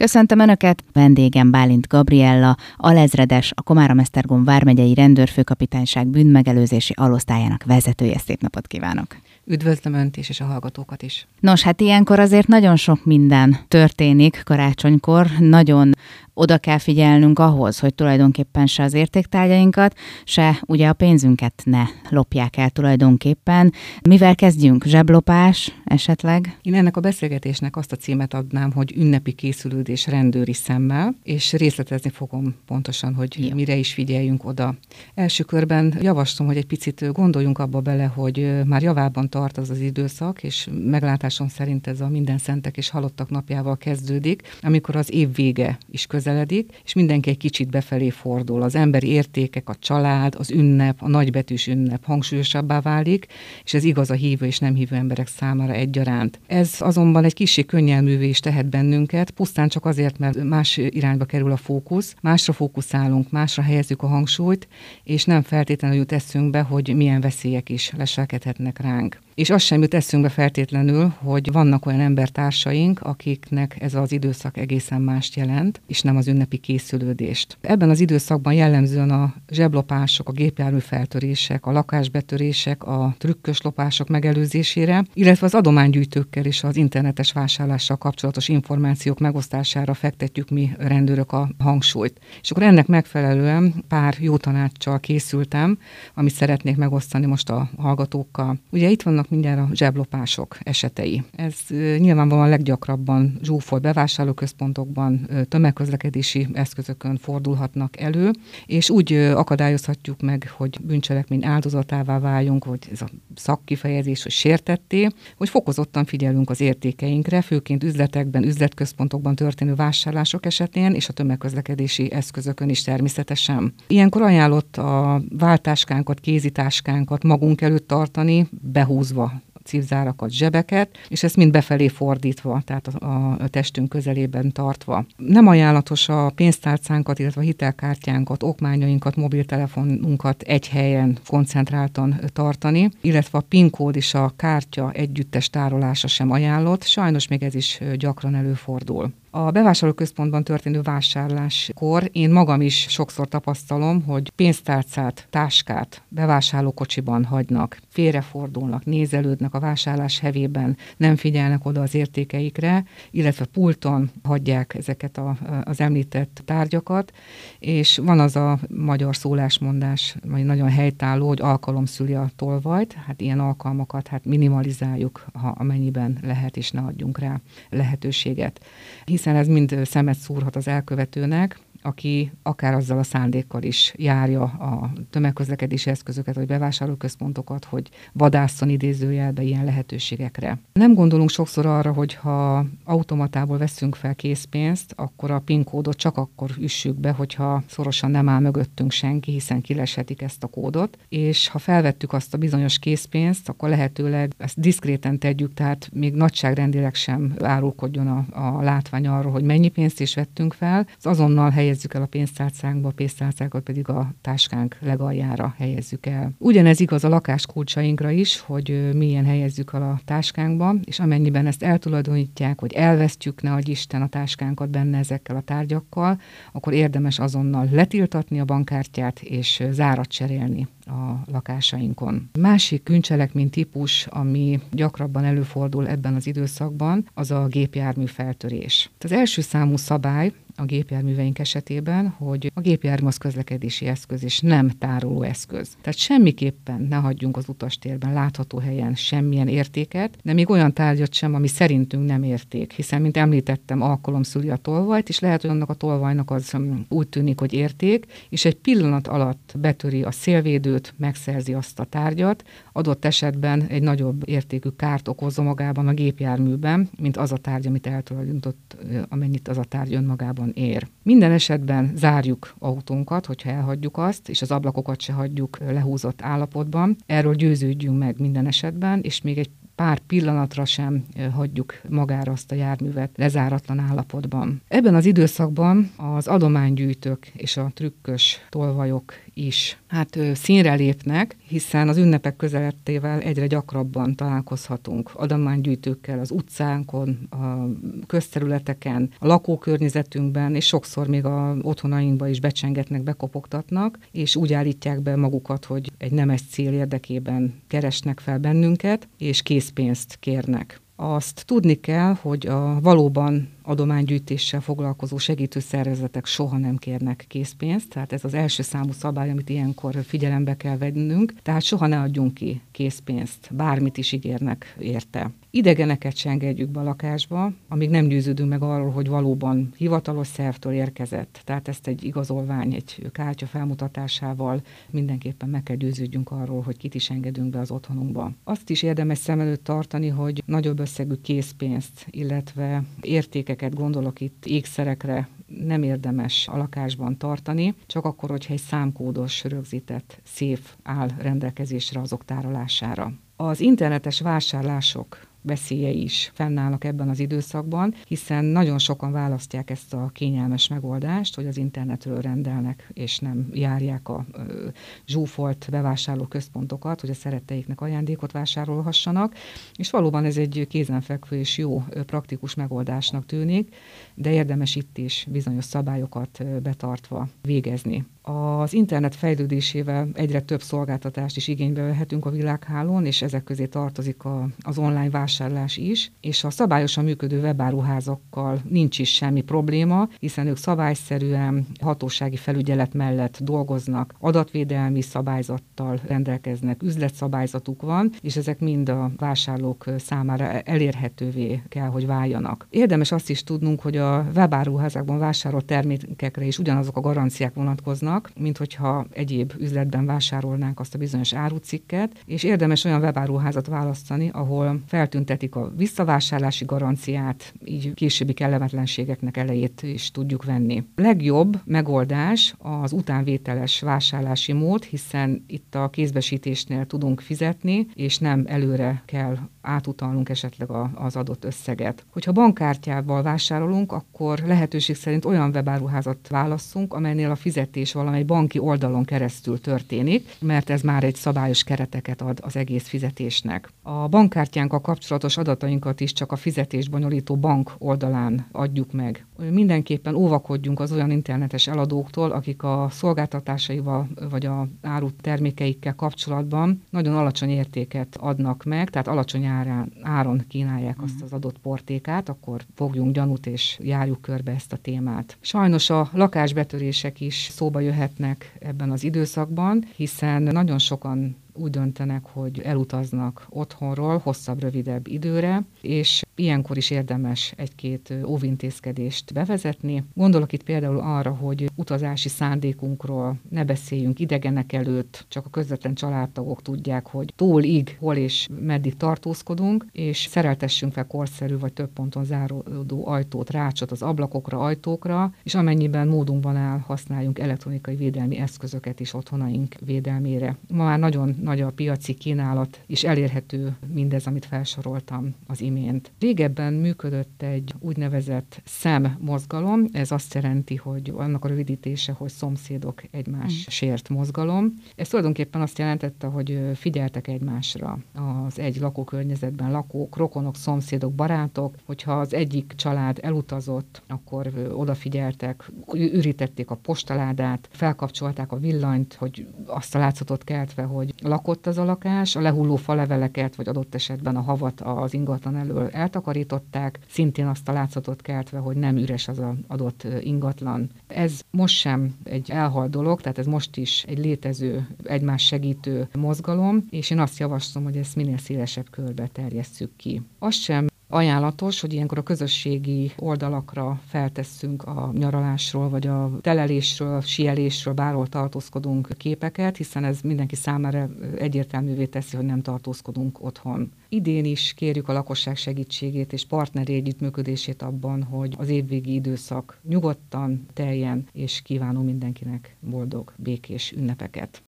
Köszöntöm Önöket! Vendégem Bálint Gabriella, alezredes, a Komárom-Esztergom vármegyei rendőrfőkapitányság bűnmegelőzési alosztályának vezetője. Szép napot kívánok! Üdvözlöm Önt is, és a hallgatókat is. Nos, hát ilyenkor azért nagyon sok minden történik karácsonykor, nagyon oda kell figyelnünk ahhoz, hogy tulajdonképpen se az értéktárgyainkat, se ugye a pénzünket ne lopják el tulajdonképpen. Mivel kezdjünk? Zseblopás esetleg? Én ennek a beszélgetésnek azt a címet adnám, hogy ünnepi készülődés rendőri szemmel, és részletezni fogom pontosan, hogy Jó. mire is figyeljünk oda. Első körben javaslom, hogy egy picit gondoljunk abba bele, hogy már javában tart az az időszak, és meglátásom szerint ez a minden szentek és halottak napjával kezdődik, amikor az év vége is közel közeledik, és mindenki egy kicsit befelé fordul. Az emberi értékek, a család, az ünnep, a nagybetűs ünnep hangsúlyosabbá válik, és ez igaz a hívő és nem hívő emberek számára egyaránt. Ez azonban egy kicsi könnyelművé is tehet bennünket, pusztán csak azért, mert más irányba kerül a fókusz, másra fókuszálunk, másra helyezzük a hangsúlyt, és nem feltétlenül jut eszünkbe, hogy milyen veszélyek is leselkedhetnek ránk. És az sem jut eszünkbe feltétlenül, hogy vannak olyan embertársaink, akiknek ez az időszak egészen mást jelent, és nem az ünnepi készülődést. Ebben az időszakban jellemzően a zseblopások, a gépjármű feltörések, a lakásbetörések, a trükkös lopások megelőzésére, illetve az adománygyűjtőkkel és az internetes vásárlással kapcsolatos információk megosztására fektetjük mi rendőrök a hangsúlyt. És akkor ennek megfelelően pár jó tanácssal készültem, amit szeretnék megosztani most a hallgatókkal. Ugye itt vannak mindjárt a zseblopások esetei. Ez nyilvánvalóan leggyakrabban zsúfolt bevásárlóközpontokban, tömegközlekedési eszközökön fordulhatnak elő, és úgy akadályozhatjuk meg, hogy bűncselekmény áldozatává váljunk, hogy ez a szakkifejezés, hogy sértetté, hogy fokozottan figyelünk az értékeinkre, főként üzletekben, üzletközpontokban történő vásárlások esetén, és a tömegközlekedési eszközökön is természetesen. Ilyenkor ajánlott a váltáskánkat, kézitáskánkat magunk előtt tartani, behúzva húzva cipzárakat, zsebeket, és ezt mind befelé fordítva, tehát a, a testünk közelében tartva. Nem ajánlatos a pénztárcánkat, illetve a hitelkártyánkat, okmányainkat, mobiltelefonunkat egy helyen koncentráltan tartani, illetve a PIN kód és a kártya együttes tárolása sem ajánlott, sajnos még ez is gyakran előfordul. A bevásárlóközpontban történő vásárláskor én magam is sokszor tapasztalom, hogy pénztárcát, táskát bevásárlókocsiban hagynak, félrefordulnak, nézelődnek a vásárlás hevében, nem figyelnek oda az értékeikre, illetve pulton hagyják ezeket a, az említett tárgyakat, és van az a magyar szólásmondás, vagy nagyon helytálló, hogy alkalom szüli a tolvajt, hát ilyen alkalmakat hát minimalizáljuk, ha amennyiben lehet, és ne adjunk rá lehetőséget hiszen ez mind szemet szúrhat az elkövetőnek, aki akár azzal a szándékkal is járja a tömegközlekedési eszközöket, vagy bevásárlóközpontokat, hogy vadászon idézőjelbe ilyen lehetőségekre. Nem gondolunk sokszor arra, hogy ha automatából veszünk fel készpénzt, akkor a PIN kódot csak akkor üssük be, hogyha szorosan nem áll mögöttünk senki, hiszen kileshetik ezt a kódot, és ha felvettük azt a bizonyos készpénzt, akkor lehetőleg ezt diszkréten tegyük, tehát még nagyságrendileg sem árulkodjon a, a látvány arról, hogy mennyi pénzt is vettünk fel, az azonnal helyez helyezzük el a pénztárcánkba, a pénztárcákat pedig a táskánk legaljára helyezzük el. Ugyanez igaz a lakáskulcsainkra is, hogy milyen helyezzük el a táskánkba, és amennyiben ezt eltulajdonítják, hogy elvesztjük, ne Isten a táskánkat benne ezekkel a tárgyakkal, akkor érdemes azonnal letiltatni a bankkártyát és zárat cserélni a lakásainkon. Másik bűncselekmény típus, ami gyakrabban előfordul ebben az időszakban, az a gépjármű feltörés. Az első számú szabály a gépjárműveink esetében, hogy a gépjármű az közlekedési eszköz, és nem tároló eszköz. Tehát semmiképpen ne hagyjunk az utastérben látható helyen semmilyen értéket, de még olyan tárgyat sem, ami szerintünk nem érték, hiszen, mint említettem, alkalom szüli a tolvajt, és lehet, hogy annak a tolvajnak az um, úgy tűnik, hogy érték, és egy pillanat alatt betöri a szélvédőt, megszerzi azt a tárgyat, adott esetben egy nagyobb értékű kárt okozza magában a gépjárműben, mint az a tárgy, amit eltulajdonított, amennyit az a tárgy önmagában ér. Minden esetben zárjuk autónkat, hogyha elhagyjuk azt, és az ablakokat se hagyjuk lehúzott állapotban. Erről győződjünk meg minden esetben, és még egy pár pillanatra sem hagyjuk magára azt a járművet lezáratlan állapotban. Ebben az időszakban az adománygyűjtők és a trükkös tolvajok is hát színre lépnek, hiszen az ünnepek közelettével egyre gyakrabban találkozhatunk adománygyűjtőkkel az utcánkon, a közterületeken, a lakókörnyezetünkben, és sokszor még a otthonainkba is becsengetnek, bekopogtatnak, és úgy állítják be magukat, hogy egy nemes cél érdekében keresnek fel bennünket, és készpénzt kérnek. Azt tudni kell, hogy a valóban adománygyűjtéssel foglalkozó segítőszervezetek soha nem kérnek készpénzt, tehát ez az első számú szabály, amit ilyenkor figyelembe kell vennünk, tehát soha ne adjunk ki készpénzt, bármit is ígérnek érte. Idegeneket se engedjük be a lakásba, amíg nem győződünk meg arról, hogy valóban hivatalos szervtől érkezett. Tehát ezt egy igazolvány, egy kártya felmutatásával mindenképpen meg kell győződjünk arról, hogy kit is engedünk be az otthonunkba. Azt is érdemes szem előtt tartani, hogy nagyobb összegű készpénzt, illetve értékek értékeket, gondolok itt ékszerekre, nem érdemes a lakásban tartani, csak akkor, hogyha egy számkódos rögzített szép áll rendelkezésre azok tárolására. Az internetes vásárlások veszélye is fennállnak ebben az időszakban, hiszen nagyon sokan választják ezt a kényelmes megoldást, hogy az internetről rendelnek, és nem járják a ö, zsúfolt bevásárló központokat, hogy a szeretteiknek ajándékot vásárolhassanak, és valóban ez egy kézenfekvő és jó praktikus megoldásnak tűnik, de érdemes itt is bizonyos szabályokat betartva végezni. Az internet fejlődésével egyre több szolgáltatást is igénybe vehetünk a világhálón, és ezek közé tartozik a, az online vásárlás is, és a szabályosan működő webáruházakkal nincs is semmi probléma, hiszen ők szabályszerűen hatósági felügyelet mellett dolgoznak, adatvédelmi szabályzattal rendelkeznek, üzletszabályzatuk van, és ezek mind a vásárlók számára elérhetővé kell, hogy váljanak. Érdemes azt is tudnunk, hogy a webáruházakban vásárolt termékekre is ugyanazok a garanciák vonatkoznak, vannak, mint hogyha egyéb üzletben vásárolnánk azt a bizonyos árucikket, és érdemes olyan webáruházat választani, ahol feltüntetik a visszavásárlási garanciát, így későbbi kellemetlenségeknek elejét is tudjuk venni. Legjobb megoldás az utánvételes vásárlási mód, hiszen itt a kézbesítésnél tudunk fizetni, és nem előre kell átutalnunk esetleg a, az adott összeget. Hogyha bankkártyával vásárolunk, akkor lehetőség szerint olyan webáruházat válasszunk, amelynél a fizetés valamely banki oldalon keresztül történik, mert ez már egy szabályos kereteket ad az egész fizetésnek. A bankkártyánkkal kapcsolatos adatainkat is csak a fizetés bonyolító bank oldalán adjuk meg. Mindenképpen óvakodjunk az olyan internetes eladóktól, akik a szolgáltatásaival vagy a áru termékeikkel kapcsolatban nagyon alacsony értéket adnak meg, tehát alacsony árán, áron kínálják azt mhm. az adott portékát, akkor fogjunk gyanút és járjuk körbe ezt a témát. Sajnos a lakásbetörések is szóba jöhetnek ebben az időszakban, hiszen nagyon sokan úgy döntenek, hogy elutaznak otthonról hosszabb, rövidebb időre, és ilyenkor is érdemes egy-két óvintézkedést bevezetni. Gondolok itt például arra, hogy utazási szándékunkról ne beszéljünk idegenek előtt, csak a közvetlen családtagok tudják, hogy tólig, hol és meddig tartózkodunk, és szereltessünk fel korszerű vagy több ponton záródó ajtót, rácsot az ablakokra, ajtókra, és amennyiben módunkban áll, használjunk elektronikai védelmi eszközöket is otthonaink védelmére. Ma már nagyon nagy a piaci kínálat, és elérhető mindez, amit felsoroltam az imént. Régebben működött egy úgynevezett szem mozgalom, ez azt jelenti, hogy annak a rövidítése, hogy szomszédok egymás mm. sért mozgalom. Ez tulajdonképpen azt jelentette, hogy figyeltek egymásra az egy lakókörnyezetben lakók, rokonok, szomszédok, barátok, hogyha az egyik család elutazott, akkor odafigyeltek, ürítették a postaládát, felkapcsolták a villanyt, hogy azt a látszatot keltve, hogy lakott az a lakás, a lehulló faleveleket, vagy adott esetben a havat az ingatlan elől eltakarították, szintén azt a látszatot keltve, hogy nem üres az a adott ingatlan. Ez most sem egy elhal dolog, tehát ez most is egy létező, egymás segítő mozgalom, és én azt javaslom, hogy ezt minél szélesebb körbe terjesszük ki. Az sem ajánlatos, hogy ilyenkor a közösségi oldalakra feltesszünk a nyaralásról, vagy a telelésről, sielésről, bárhol tartózkodunk képeket, hiszen ez mindenki számára egyértelművé teszi, hogy nem tartózkodunk otthon. Idén is kérjük a lakosság segítségét és partneri együttműködését abban, hogy az évvégi időszak nyugodtan teljen, és kívánom mindenkinek boldog, békés ünnepeket.